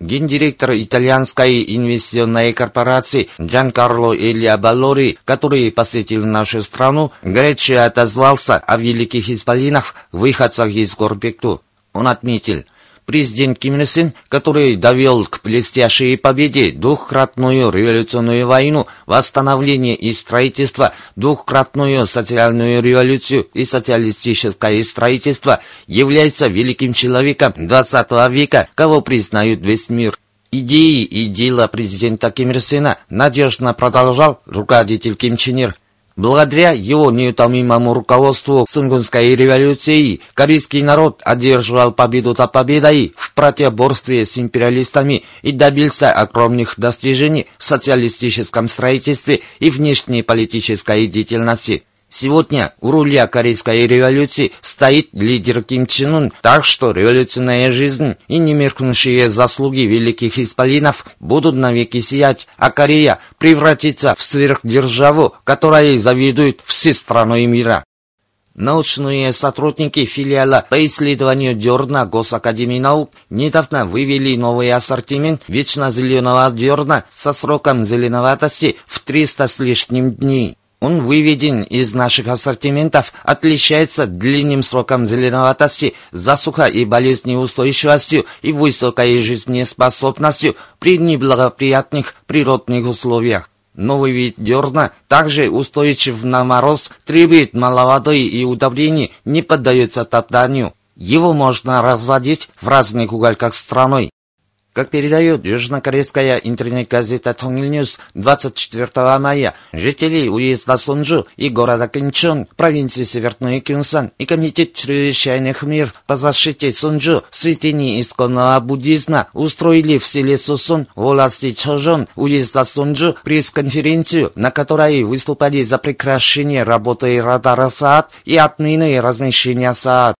Гендиректор итальянской инвестиционной корпорации Джан Карло Илья Баллори, который посетил нашу страну, горячо отозвался о великих исполинах, выходцах из Горбекту. Он отметил – президент Ким Ир Сен, который довел к блестящей победе двухкратную революционную войну, восстановление и строительство, двухкратную социальную революцию и социалистическое строительство, является великим человеком 20 века, кого признают весь мир. Идеи и дела президента Ким Ир Сена надежно продолжал руководитель Ким Чен Ир. Благодаря его неутомимому руководству Сунгунской революцией, корейский народ одерживал победу за победой в противоборстве с империалистами и добился огромных достижений в социалистическом строительстве и внешней политической деятельности. Сегодня у руля Корейской революции стоит лидер Ким Чен Ун, так что революционная жизнь и немеркнущие заслуги великих исполинов будут навеки сиять, а Корея превратится в сверхдержаву, которой завидуют все страны мира. Научные сотрудники филиала по исследованию дерна Госакадемии наук недавно вывели новый ассортимент вечно зеленого дерна со сроком зеленоватости в 300 с лишним дней. Он выведен из наших ассортиментов, отличается длинным сроком зеленоватости, засуха и болезнеустойчивостью и высокой жизнеспособностью при неблагоприятных природных условиях. Новый вид дерна также устойчив на мороз, требует мало воды и удобрений, не поддается топтанию. Его можно разводить в разных уголках страны. Как передает южнокорейская интернет-газета «Тонгильньюз» 24 мая, жители уезда Сунжу и города Кинчон, провинции Северный Кюнсан и Комитет чрезвычайных мир по защите Сунжу, святыни исконного буддизма, устроили в селе Сусун, власти Чожон, уезда Сунжу, пресс-конференцию, на которой выступали за прекращение работы радара СААД и отмены размещения СААД.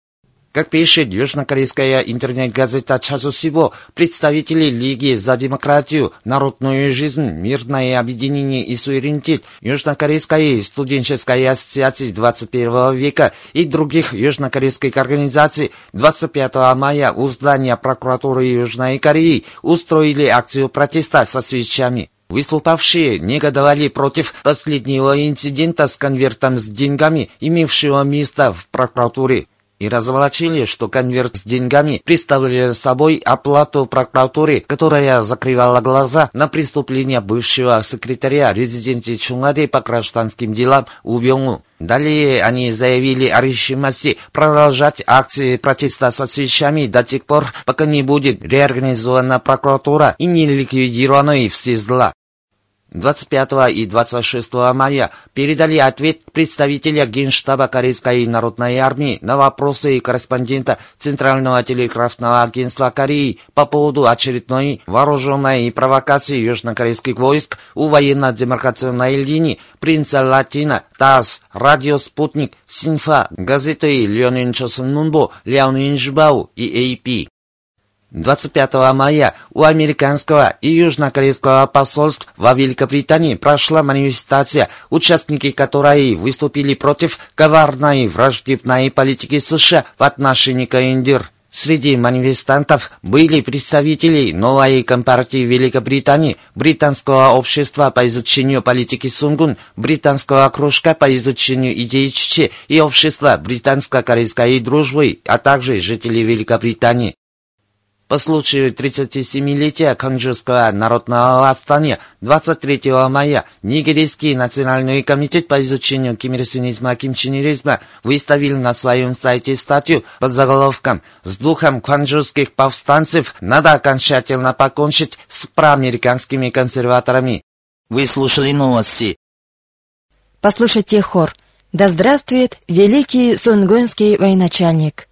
Как пишет южнокорейская интернет-газета Часусибо, представители Лиги за демократию, народную жизнь, мирное объединение и суверенитет Южнокорейской студенческой ассоциации 21 века и других южнокорейских организаций 25 мая у здания прокуратуры Южной Кореи устроили акцию протеста со свечами. Выступавшие негодовали против последнего инцидента с конвертом с деньгами, имевшего место в прокуратуре и разоблачили, что конверт с деньгами представляли собой оплату прокуратуры, которая закрывала глаза на преступления бывшего секретаря резиденции Чунгаде по гражданским делам Убёнгу. Далее они заявили о решимости продолжать акции протеста со свечами до тех пор, пока не будет реорганизована прокуратура и не ликвидированы все зла. 25 и 26 мая передали ответ представителя Генштаба Корейской народной армии на вопросы корреспондента Центрального телеграфного агентства Кореи по поводу очередной вооруженной провокации южнокорейских войск у военно-демаркационной линии Принца Латина, ТАСС, Радио Спутник, Синфа, газеты Леонин Чосунмунбо, Ляонин Жбау и AP. 25 мая у американского и южнокорейского посольств во Великобритании прошла манифестация, участники которой выступили против коварной враждебной политики США в отношении КНДР. Среди манифестантов были представители новой компартии Великобритании, британского общества по изучению политики Сунгун, британского кружка по изучению идей Чичи и общества британско-корейской дружбы, а также жители Великобритании. По случаю 37-летия Канжурского народного восстания 23 мая Нигерийский национальный комитет по изучению кимирсинизма и кимчинеризма выставил на своем сайте статью под заголовком «С духом канжурских повстанцев надо окончательно покончить с проамериканскими консерваторами». Вы слушали новости. Послушайте хор. Да здравствует великий сунгунский военачальник.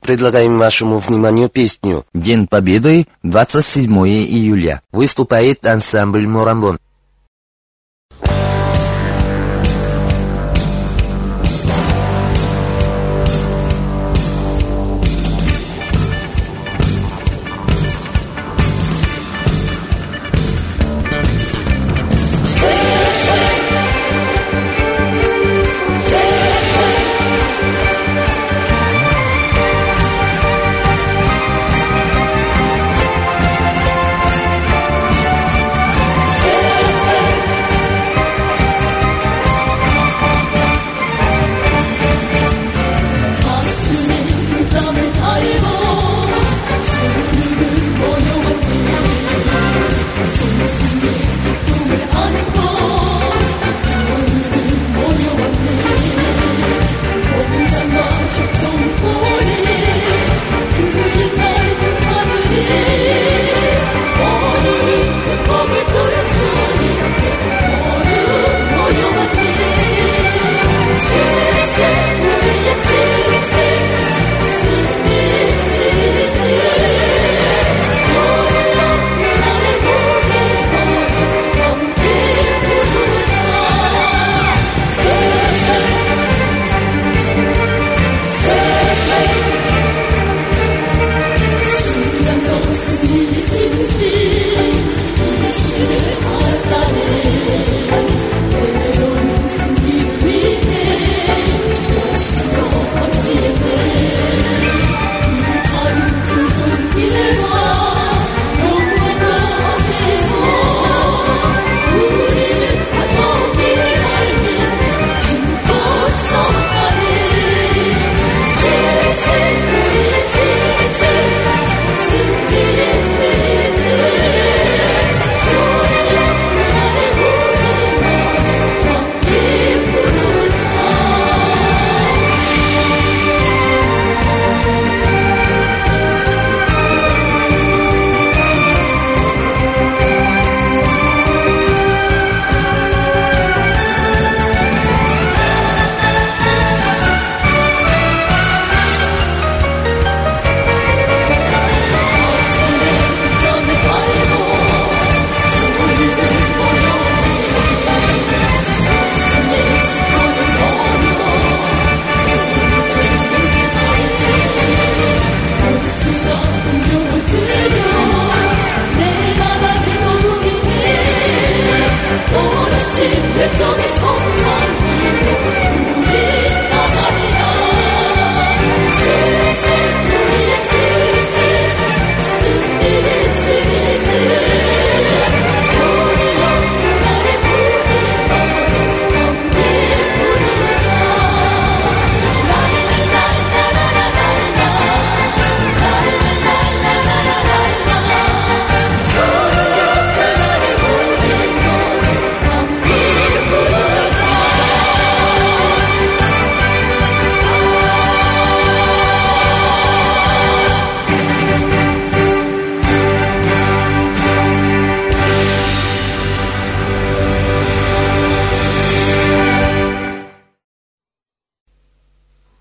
Предлагаем вашему вниманию песню. День Победы, 27 июля. Выступает ансамбль «Морамбон».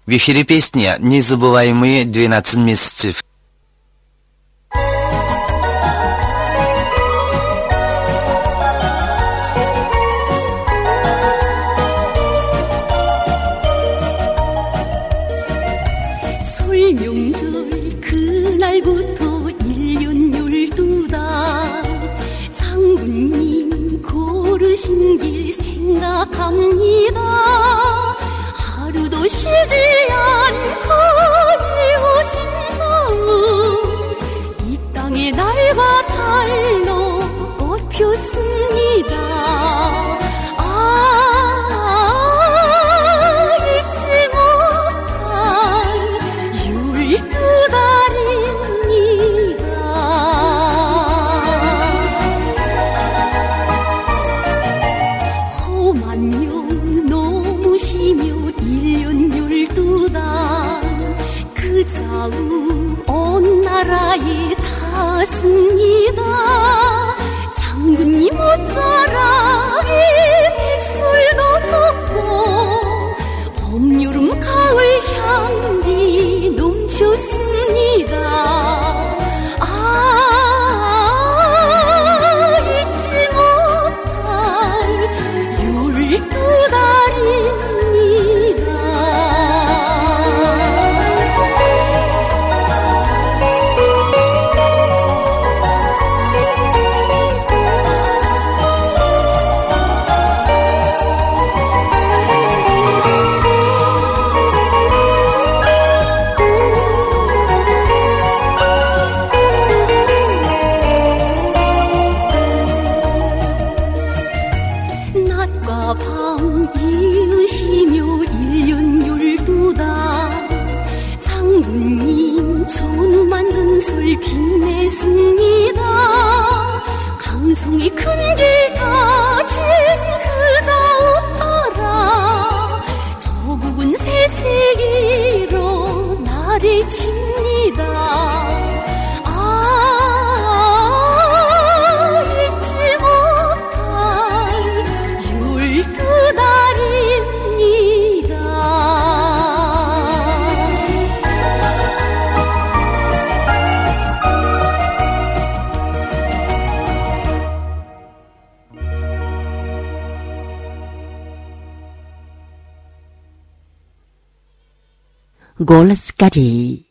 В эфире песня «Незабываемые 12 месяцев». 설명절 그날부터 1년 12달 장군님 고르신 길 생각합니다 쉬지 않고 이오신 저이 땅의 날과 달로 끝까지.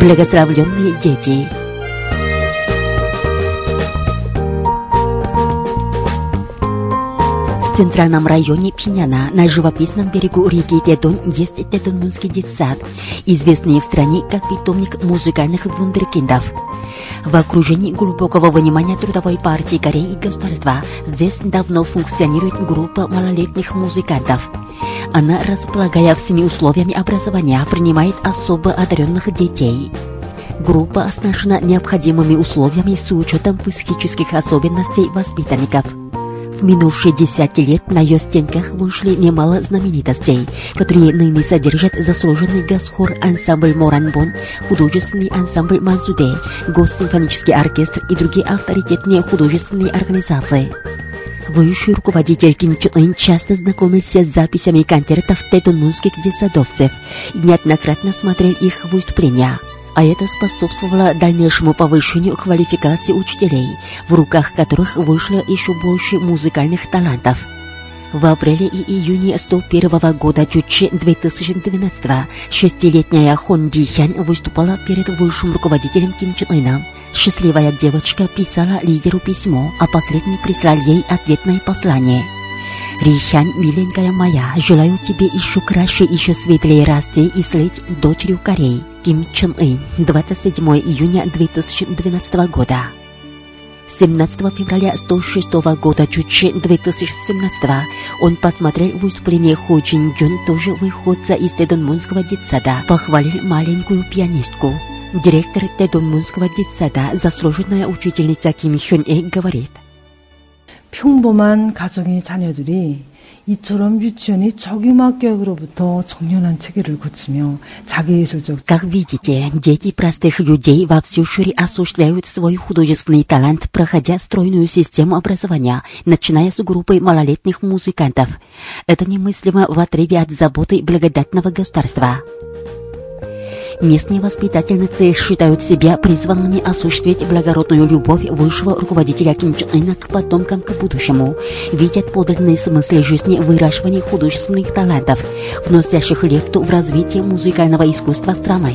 블랙에스 라블리온 이제지. В центральном районе Пиняна на живописном берегу реки Тедон есть Тедонмунский детсад, известный в стране как питомник музыкальных вундеркиндов. В окружении глубокого внимания Трудовой партии Кореи и государства здесь давно функционирует группа малолетних музыкантов. Она, располагая всеми условиями образования, принимает особо одаренных детей. Группа оснащена необходимыми условиями с учетом психических особенностей воспитанников – в минувшие десятки лет на ее стенках вышли немало знаменитостей, которые ныне содержат заслуженный госхор ансамбль Моранбон, художественный ансамбль Мансуде, госсимфонический оркестр и другие авторитетные художественные организации. Высший руководитель Ким Чун Ын часто знакомился с записями концертов тетунмунских детсадовцев и неоднократно смотрел их выступления а это способствовало дальнейшему повышению квалификации учителей, в руках которых вышло еще больше музыкальных талантов. В апреле и июне 101 года Чучи 2012 шестилетняя Хон Дихян выступала перед высшим руководителем Ким Чен Ыном. Счастливая девочка писала лидеру письмо, а последний прислал ей ответное послание – Рихань, миленькая моя, желаю тебе еще краше, еще светлее расти и слыть дочерью Кореи. Ким Чен Ын, 27 июня 2012 года. 17 февраля 106 года Чучи 2017 он посмотрел выступление Хо Чин Джун, тоже выходца из Тедонмунского детсада, похвалил маленькую пианистку. Директор Тедонмунского детсада, заслуженная учительница Ким Хён Э говорит – 평범한 가정의 자녀들이 이처럼 유치원이 적임학교로부터 정연한 체계를 거치며 자기예술적 Как видите, дети простых людей во всю шире осуществляют свой художественный талант, проходя стройную систему образования, начиная с группы малолетних музыкантов. Это немыслимо в отрыве от заботы благодатного государства. Местные воспитательницы считают себя призванными осуществить благородную любовь высшего руководителя Ким Чен Ына к потомкам к будущему, видят подлинный смысл жизни выращивания художественных талантов, вносящих лепту в развитие музыкального искусства страны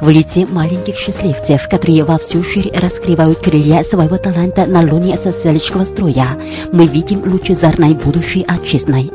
в лице маленьких счастливцев, которые во всю ширь раскрывают крылья своего таланта на луне социалистического строя, мы видим лучезарное будущее отчизной.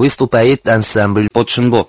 Выступает ансамбль Подшинбо.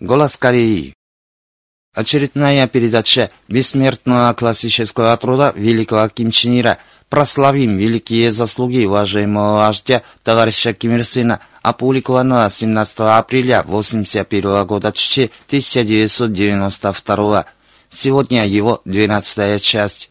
Голос Кореи. Очередная передача бессмертного классического труда великого Ким Чен Ира. Прославим великие заслуги уважаемого вождя товарища Ким Ир Сына, опубликованного 17 апреля 1981 года 1992. Сегодня его 12 часть.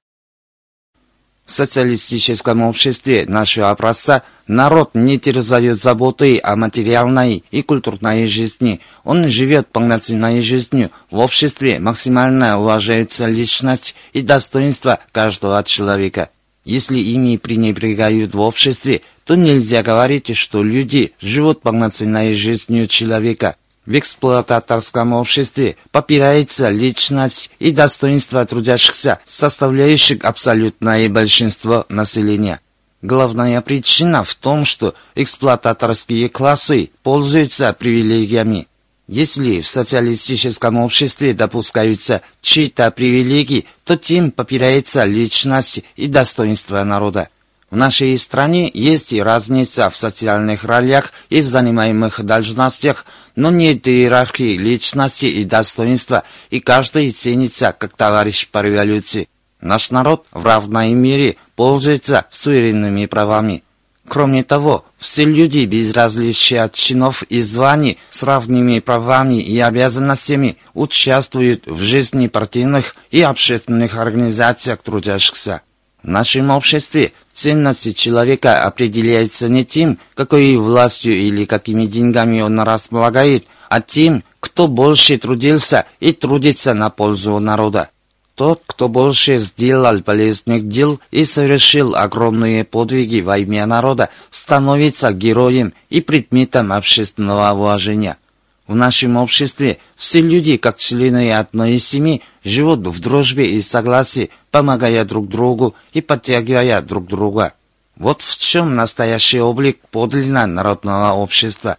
В социалистическом обществе нашего образца народ не терзает заботой о материальной и культурной жизни. Он живет полноценной жизнью. В обществе максимально уважаются личность и достоинство каждого человека. Если ими пренебрегают в обществе, то нельзя говорить, что люди живут полноценной жизнью человека – в эксплуататорском обществе попирается личность и достоинство трудящихся, составляющих абсолютное большинство населения. Главная причина в том, что эксплуататорские классы пользуются привилегиями. Если в социалистическом обществе допускаются чьи-то привилегии, то тем попирается личность и достоинство народа. В нашей стране есть разница в социальных ролях и занимаемых должностях, но нет иерархии личности и достоинства, и каждый ценится как товарищ по революции. Наш народ в равной мере пользуется суверенными правами. Кроме того, все люди без различия от чинов и званий с равными правами и обязанностями участвуют в жизни партийных и общественных организациях трудящихся. В нашем обществе ценность человека определяется не тем, какой властью или какими деньгами он располагает, а тем, кто больше трудился и трудится на пользу народа. Тот, кто больше сделал полезных дел и совершил огромные подвиги во имя народа, становится героем и предметом общественного уважения. В нашем обществе все люди, как члены одной семьи, живут в дружбе и согласии, помогая друг другу и подтягивая друг друга. Вот в чем настоящий облик подлинно народного общества.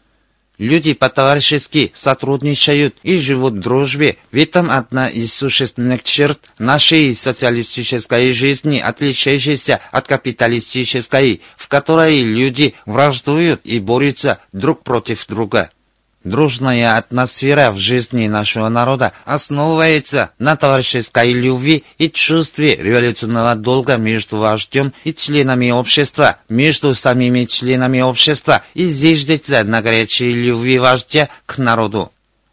Люди по-товарищески сотрудничают и живут в дружбе. В этом одна из существенных черт нашей социалистической жизни, отличающейся от капиталистической, в которой люди враждуют и борются друг против друга. Дружная атмосфера в жизни нашего народа основывается на товарищеской любви и чувстве революционного долга между вождем и членами общества, между самими членами общества и зиждется на горячей любви вождя к народу.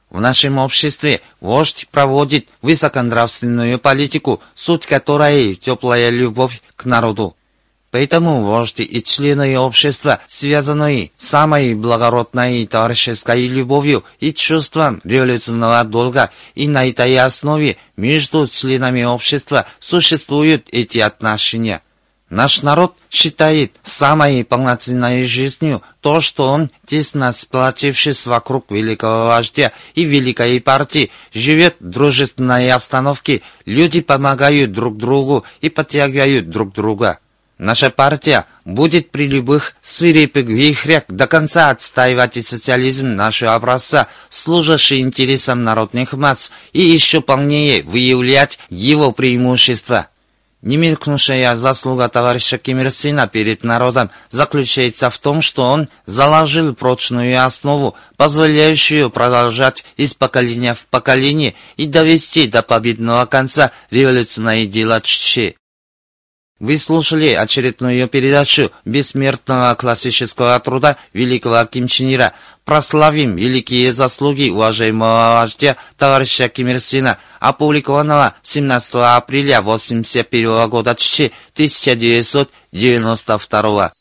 В нашем обществе вождь проводит высоконравственную политику, суть которой – теплая любовь к народу. Поэтому вожди и члены общества, связанные самой благородной товарищеской любовью и чувством революционного долга, и на этой основе между членами общества существуют эти отношения. Наш народ считает самой полноценной жизнью то, что он, тесно сплотившись вокруг великого вождя и великой партии, живет в дружественной обстановке, люди помогают друг другу и подтягивают друг друга. Наша партия будет при любых свирепых вихрях до конца отстаивать социализм нашего образца, служащий интересам народных масс, и еще полнее выявлять его преимущества. Немелькнувшая заслуга товарища Ким Ир Сына перед народом заключается в том, что он заложил прочную основу, позволяющую продолжать из поколения в поколение и довести до победного конца революционное дело Ччи. Вы слушали очередную передачу бессмертного классического труда великого Ким Чен Ира. Прославим великие заслуги уважаемого вождя товарища Ким Ир Сина, опубликованного 17 апреля 1981 года 1992.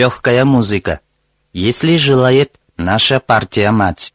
Легкая музыка. Если желает наша партия-мать.